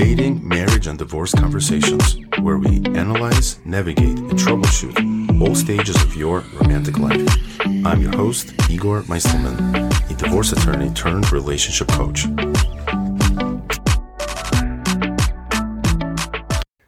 dating, marriage, and divorce conversations, where we analyze, navigate, and troubleshoot all stages of your romantic life. I'm your host, Igor Meiselman, a divorce attorney turned relationship coach.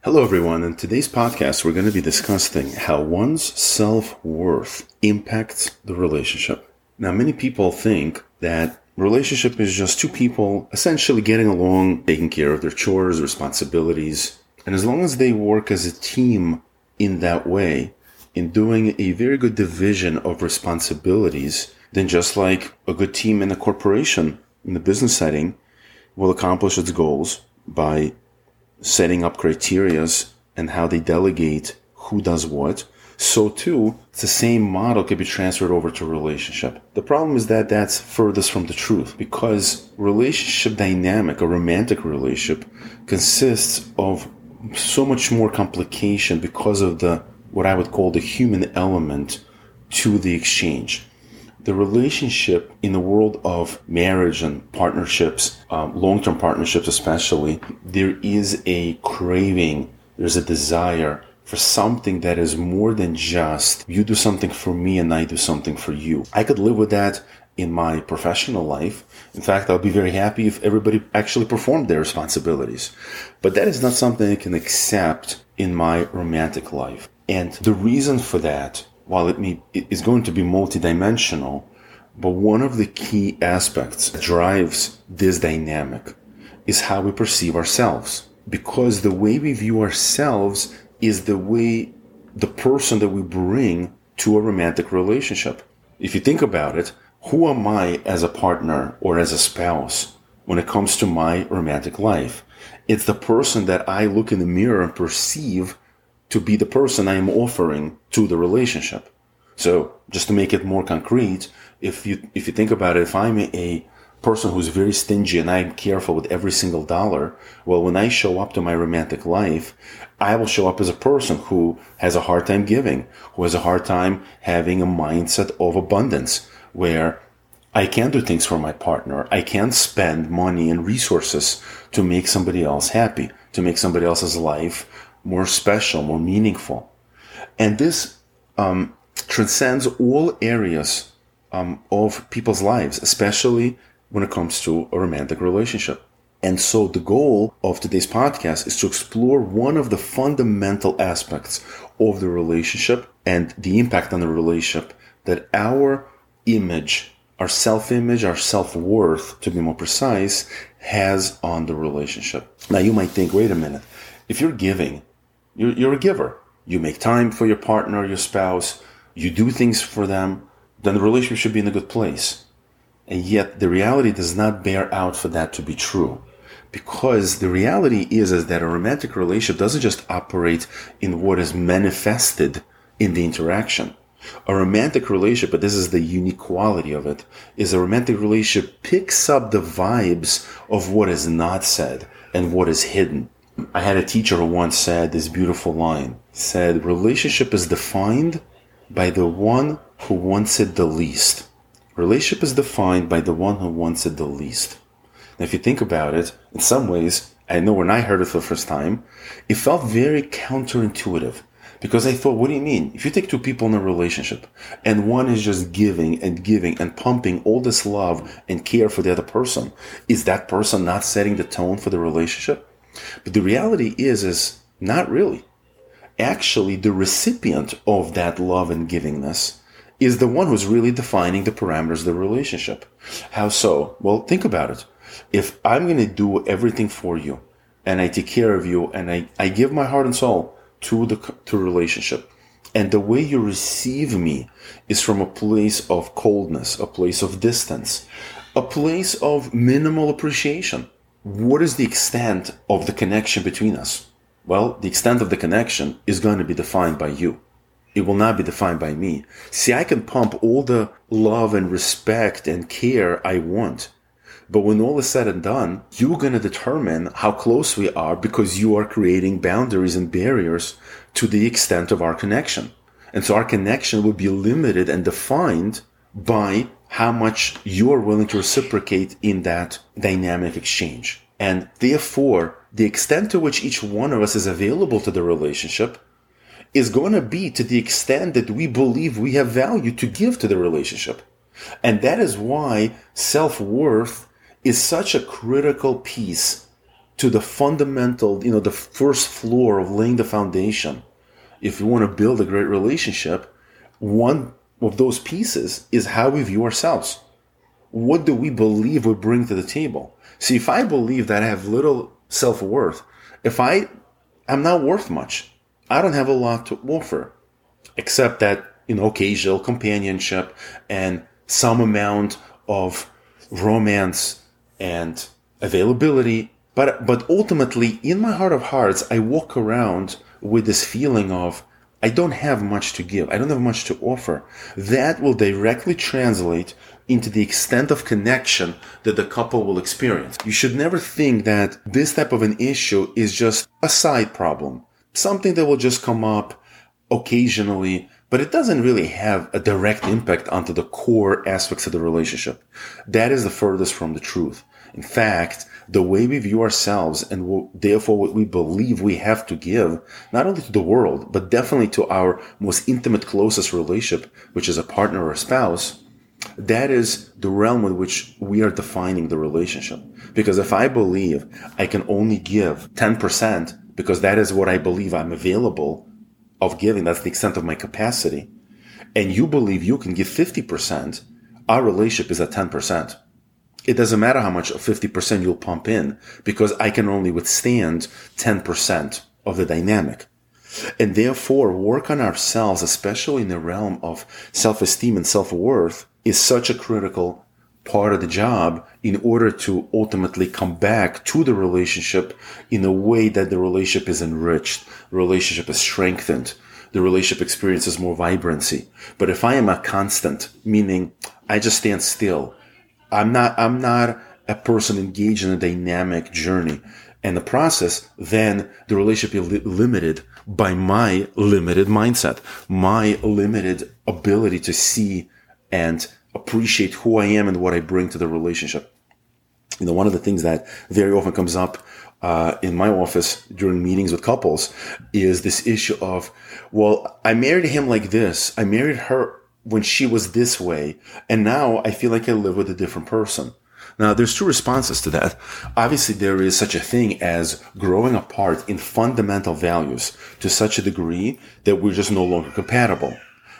Hello, everyone. In today's podcast, we're going to be discussing how one's self worth impacts the relationship. Now, many people think that relationship is just two people essentially getting along, taking care of their chores, responsibilities. And as long as they work as a team in that way, in doing a very good division of responsibilities, then just like a good team in a corporation in the business setting will accomplish its goals by setting up criterias and how they delegate who does what so too, the same model could be transferred over to relationship. The problem is that that's furthest from the truth because relationship dynamic, a romantic relationship, consists of so much more complication because of the what I would call the human element to the exchange. The relationship in the world of marriage and partnerships, um, long-term partnerships especially, there is a craving, there's a desire for something that is more than just you do something for me and I do something for you. I could live with that in my professional life. In fact, I'll be very happy if everybody actually performed their responsibilities. But that is not something I can accept in my romantic life. And the reason for that, while it, may, it is going to be multidimensional, but one of the key aspects that drives this dynamic is how we perceive ourselves. Because the way we view ourselves is the way the person that we bring to a romantic relationship. If you think about it, who am I as a partner or as a spouse when it comes to my romantic life? It's the person that I look in the mirror and perceive to be the person I am offering to the relationship. So just to make it more concrete, if you, if you think about it, if I'm a person who's very stingy and I'm careful with every single dollar, well, when I show up to my romantic life, I will show up as a person who has a hard time giving, who has a hard time having a mindset of abundance where I can do things for my partner. I can spend money and resources to make somebody else happy, to make somebody else's life more special, more meaningful. And this um, transcends all areas um, of people's lives, especially when it comes to a romantic relationship. And so the goal of today's podcast is to explore one of the fundamental aspects of the relationship and the impact on the relationship that our image, our self image, our self worth, to be more precise, has on the relationship. Now you might think, wait a minute, if you're giving, you're, you're a giver. You make time for your partner, your spouse, you do things for them, then the relationship should be in a good place. And yet the reality does not bear out for that to be true. Because the reality is, is that a romantic relationship doesn't just operate in what is manifested in the interaction. A romantic relationship, but this is the unique quality of it, is a romantic relationship picks up the vibes of what is not said and what is hidden. I had a teacher who once said this beautiful line, said, relationship is defined by the one who wants it the least. Relationship is defined by the one who wants it the least. Now, if you think about it, in some ways, I know when I heard it for the first time, it felt very counterintuitive because I thought, what do you mean? If you take two people in a relationship and one is just giving and giving and pumping all this love and care for the other person, is that person not setting the tone for the relationship? But the reality is, is not really. Actually, the recipient of that love and givingness is the one who's really defining the parameters of the relationship. How so? Well, think about it. If I'm going to do everything for you and I take care of you and I, I give my heart and soul to the to relationship, and the way you receive me is from a place of coldness, a place of distance, a place of minimal appreciation. What is the extent of the connection between us? Well, the extent of the connection is going to be defined by you. It will not be defined by me. See, I can pump all the love and respect and care I want. But when all is said and done, you're going to determine how close we are because you are creating boundaries and barriers to the extent of our connection. And so our connection will be limited and defined by how much you're willing to reciprocate in that dynamic exchange. And therefore, the extent to which each one of us is available to the relationship is going to be to the extent that we believe we have value to give to the relationship. And that is why self worth is such a critical piece to the fundamental, you know, the first floor of laying the foundation. If you want to build a great relationship, one of those pieces is how we view ourselves. What do we believe we bring to the table? See, if I believe that I have little self worth, if I am not worth much, I don't have a lot to offer, except that you know occasional companionship and some amount of romance and availability. But but ultimately, in my heart of hearts, I walk around with this feeling of I don't have much to give. I don't have much to offer. That will directly translate into the extent of connection that the couple will experience. You should never think that this type of an issue is just a side problem, something that will just come up occasionally, but it doesn't really have a direct impact onto the core aspects of the relationship. That is the furthest from the truth. In fact, the way we view ourselves and therefore what we believe we have to give, not only to the world, but definitely to our most intimate, closest relationship, which is a partner or a spouse, that is the realm in which we are defining the relationship. Because if I believe I can only give 10% because that is what I believe I'm available of giving, that's the extent of my capacity, and you believe you can give 50%, our relationship is at 10% it doesn't matter how much of 50% you'll pump in because I can only withstand 10% of the dynamic. And therefore, work on ourselves, especially in the realm of self-esteem and self-worth, is such a critical part of the job in order to ultimately come back to the relationship in a way that the relationship is enriched, relationship is strengthened, the relationship experiences more vibrancy. But if I am a constant, meaning I just stand still, I'm not, I'm not a person engaged in a dynamic journey and the process, then the relationship is li- limited by my limited mindset, my limited ability to see and appreciate who I am and what I bring to the relationship. You know, one of the things that very often comes up uh, in my office during meetings with couples is this issue of, well, I married him like this. I married her when she was this way. And now I feel like I live with a different person. Now, there's two responses to that. Obviously, there is such a thing as growing apart in fundamental values to such a degree that we're just no longer compatible.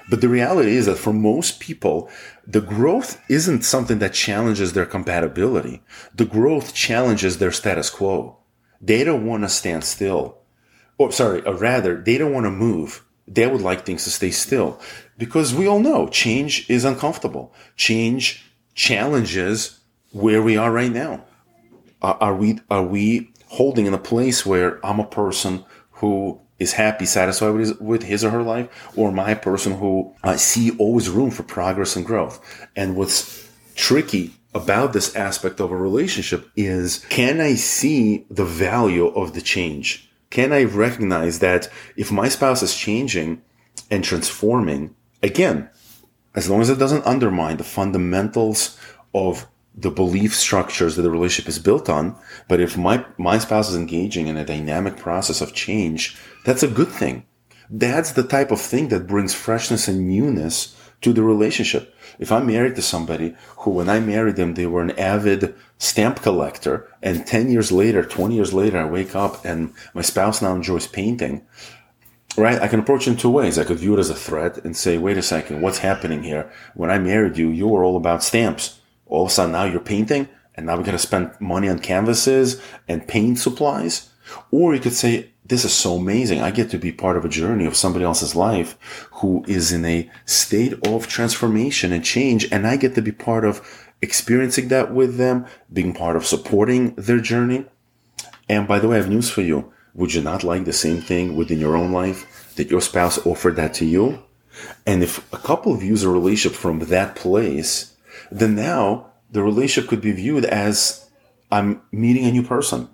But the reality is that for most people, the growth isn't something that challenges their compatibility. The growth challenges their status quo. They don't want to stand still. Or sorry, or rather, they don't want to move. They would like things to stay still because we all know change is uncomfortable. Change challenges where we are right now. Are, are we, are we holding in a place where I'm a person who is happy, satisfied with his, with his or her life, or am I a person who I see always room for progress and growth? And what's tricky about this aspect of a relationship is can I see the value of the change? Can I recognize that if my spouse is changing and transforming, again, as long as it doesn't undermine the fundamentals of the belief structures that the relationship is built on. But if my, my spouse is engaging in a dynamic process of change, that's a good thing. That's the type of thing that brings freshness and newness to the relationship. If I'm married to somebody who, when I married them, they were an avid stamp collector, and 10 years later, 20 years later, I wake up and my spouse now enjoys painting, right? I can approach it in two ways. I could view it as a threat and say, wait a second, what's happening here? When I married you, you were all about stamps. All of a sudden now you're painting and now we're going to spend money on canvases and paint supplies. Or you could say, this is so amazing. I get to be part of a journey of somebody else's life who is in a state of transformation and change. And I get to be part of experiencing that with them, being part of supporting their journey. And by the way, I have news for you. Would you not like the same thing within your own life that your spouse offered that to you? And if a couple views a relationship from that place, then now the relationship could be viewed as I'm meeting a new person.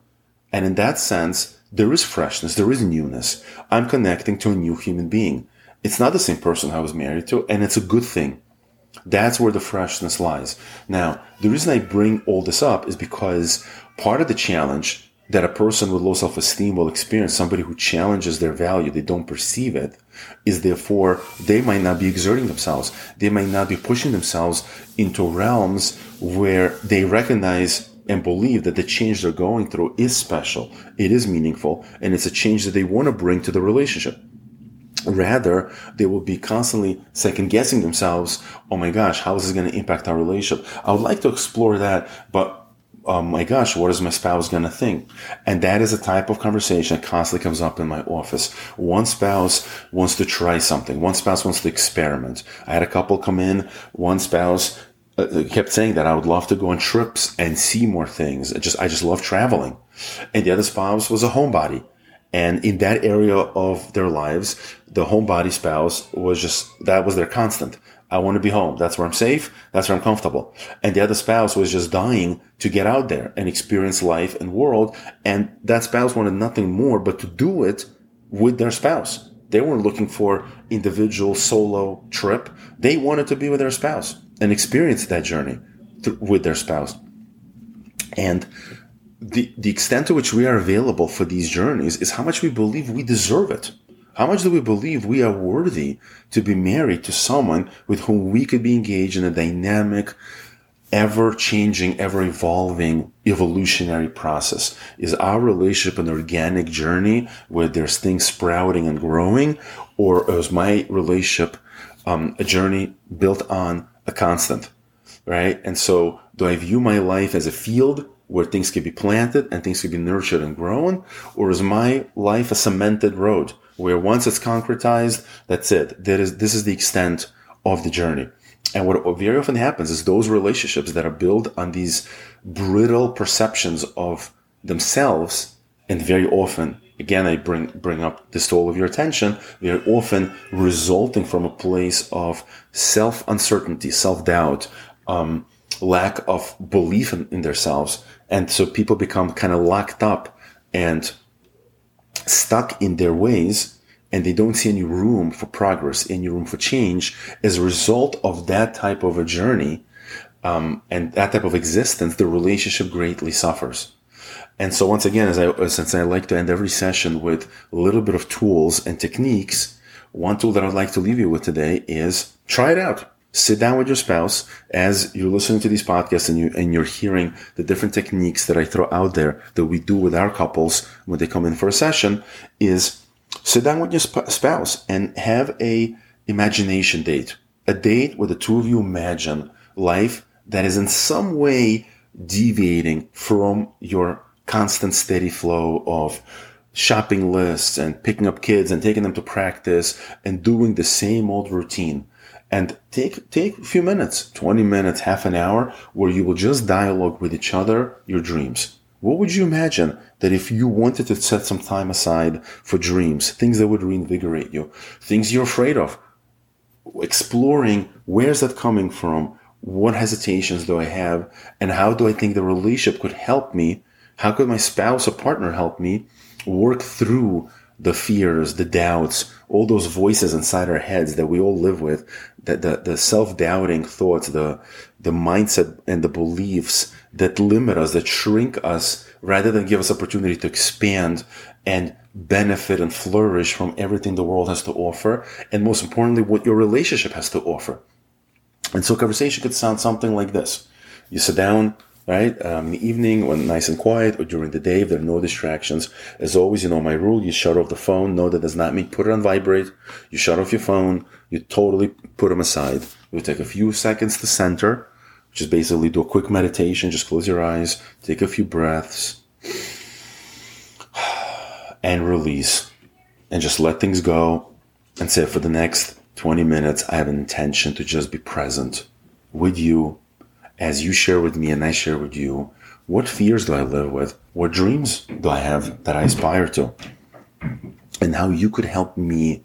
And in that sense, there is freshness, there is newness. I'm connecting to a new human being. It's not the same person I was married to, and it's a good thing. That's where the freshness lies. Now, the reason I bring all this up is because part of the challenge that a person with low self-esteem will experience, somebody who challenges their value, they don't perceive it, is therefore they might not be exerting themselves. They might not be pushing themselves into realms where they recognize and believe that the change they're going through is special, it is meaningful, and it's a change that they want to bring to the relationship. Rather, they will be constantly second guessing themselves. Oh my gosh, how is this going to impact our relationship? I would like to explore that, but oh my gosh, what is my spouse going to think? And that is a type of conversation that constantly comes up in my office. One spouse wants to try something. One spouse wants to experiment. I had a couple come in. One spouse uh, kept saying that I would love to go on trips and see more things. I just, I just love traveling. And the other spouse was a homebody. And in that area of their lives, the homebody spouse was just, that was their constant. I want to be home. That's where I'm safe. That's where I'm comfortable. And the other spouse was just dying to get out there and experience life and world. And that spouse wanted nothing more but to do it with their spouse. They weren't looking for individual solo trip. They wanted to be with their spouse and experience that journey th- with their spouse. And the, the extent to which we are available for these journeys is how much we believe we deserve it. How much do we believe we are worthy to be married to someone with whom we could be engaged in a dynamic, ever changing, ever evolving evolutionary process? Is our relationship an organic journey where there's things sprouting and growing? Or is my relationship um, a journey built on a constant? Right? And so do I view my life as a field where things can be planted and things can be nurtured and grown? Or is my life a cemented road where once it's concretized, that's it. That is, this is the extent of the journey. And what very often happens is those relationships that are built on these brittle perceptions of themselves, and very often, again, I bring, bring up this to all of your attention, very often resulting from a place of self uncertainty, self doubt, um, lack of belief in, in themselves. And so people become kind of locked up and stuck in their ways and they don't see any room for progress, any room for change as a result of that type of a journey um, and that type of existence, the relationship greatly suffers. And so once again, as I, since I like to end every session with a little bit of tools and techniques, one tool that I'd like to leave you with today is try it out. Sit down with your spouse as you're listening to these podcasts and you and you're hearing the different techniques that I throw out there that we do with our couples when they come in for a session is sit down with your spouse and have a imagination date a date where the two of you imagine life that is in some way deviating from your constant steady flow of shopping lists and picking up kids and taking them to practice and doing the same old routine. And take take a few minutes 20 minutes half an hour where you will just dialogue with each other your dreams. What would you imagine that if you wanted to set some time aside for dreams things that would reinvigorate you things you're afraid of? Exploring where's that coming from what hesitations do i have and how do i think the relationship could help me how could my spouse or partner help me work through the fears, the doubts, all those voices inside our heads that we all live with, that the, the self-doubting thoughts, the, the mindset and the beliefs that limit us, that shrink us, rather than give us opportunity to expand and benefit and flourish from everything the world has to offer. And most importantly, what your relationship has to offer. And so conversation could sound something like this. You sit down, right? Um, in the evening when nice and quiet or during the day if there are no distractions. As always, you know, my rule, you shut off the phone. No, that does not mean put it on vibrate. You shut off your phone. You totally put them aside. You take a few seconds to center, which is basically do a quick meditation. Just close your eyes, take a few breaths and release and just let things go and say for the next 20 minutes, I have an intention to just be present with you as you share with me and I share with you, what fears do I live with? What dreams do I have that I aspire to? And how you could help me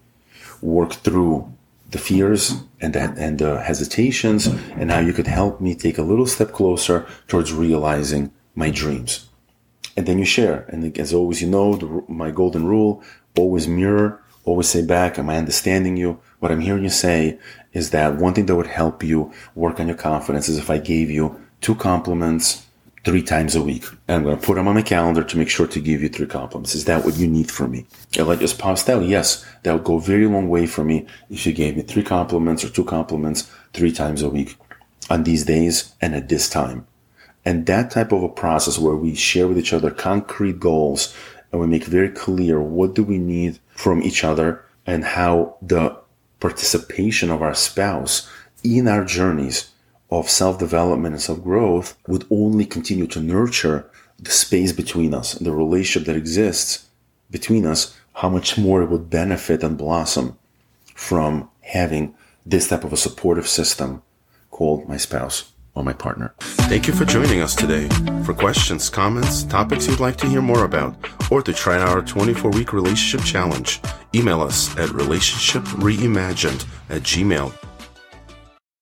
work through the fears and and the hesitations and how you could help me take a little step closer towards realizing my dreams. And then you share. And as always, you know, the, my golden rule, always mirror, always say back, am I understanding you? What I'm hearing you say is that one thing that would help you work on your confidence is if I gave you two compliments, three times a week. And I'm going to put them on my calendar to make sure to give you three compliments. Is that what you need from me? And your spouse tell you, yes, that would go a very long way for me if you gave me three compliments or two compliments three times a week on these days and at this time. And that type of a process where we share with each other concrete goals and we make very clear what do we need from each other and how the participation of our spouse in our journeys of self-development and self-growth would only continue to nurture the space between us and the relationship that exists between us, how much more it would benefit and blossom from having this type of a supportive system called my spouse or my partner. Thank you for joining us today. For questions, comments, topics you'd like to hear more about, or to try our 24 week relationship challenge, email us at relationshipreimagined at gmail.com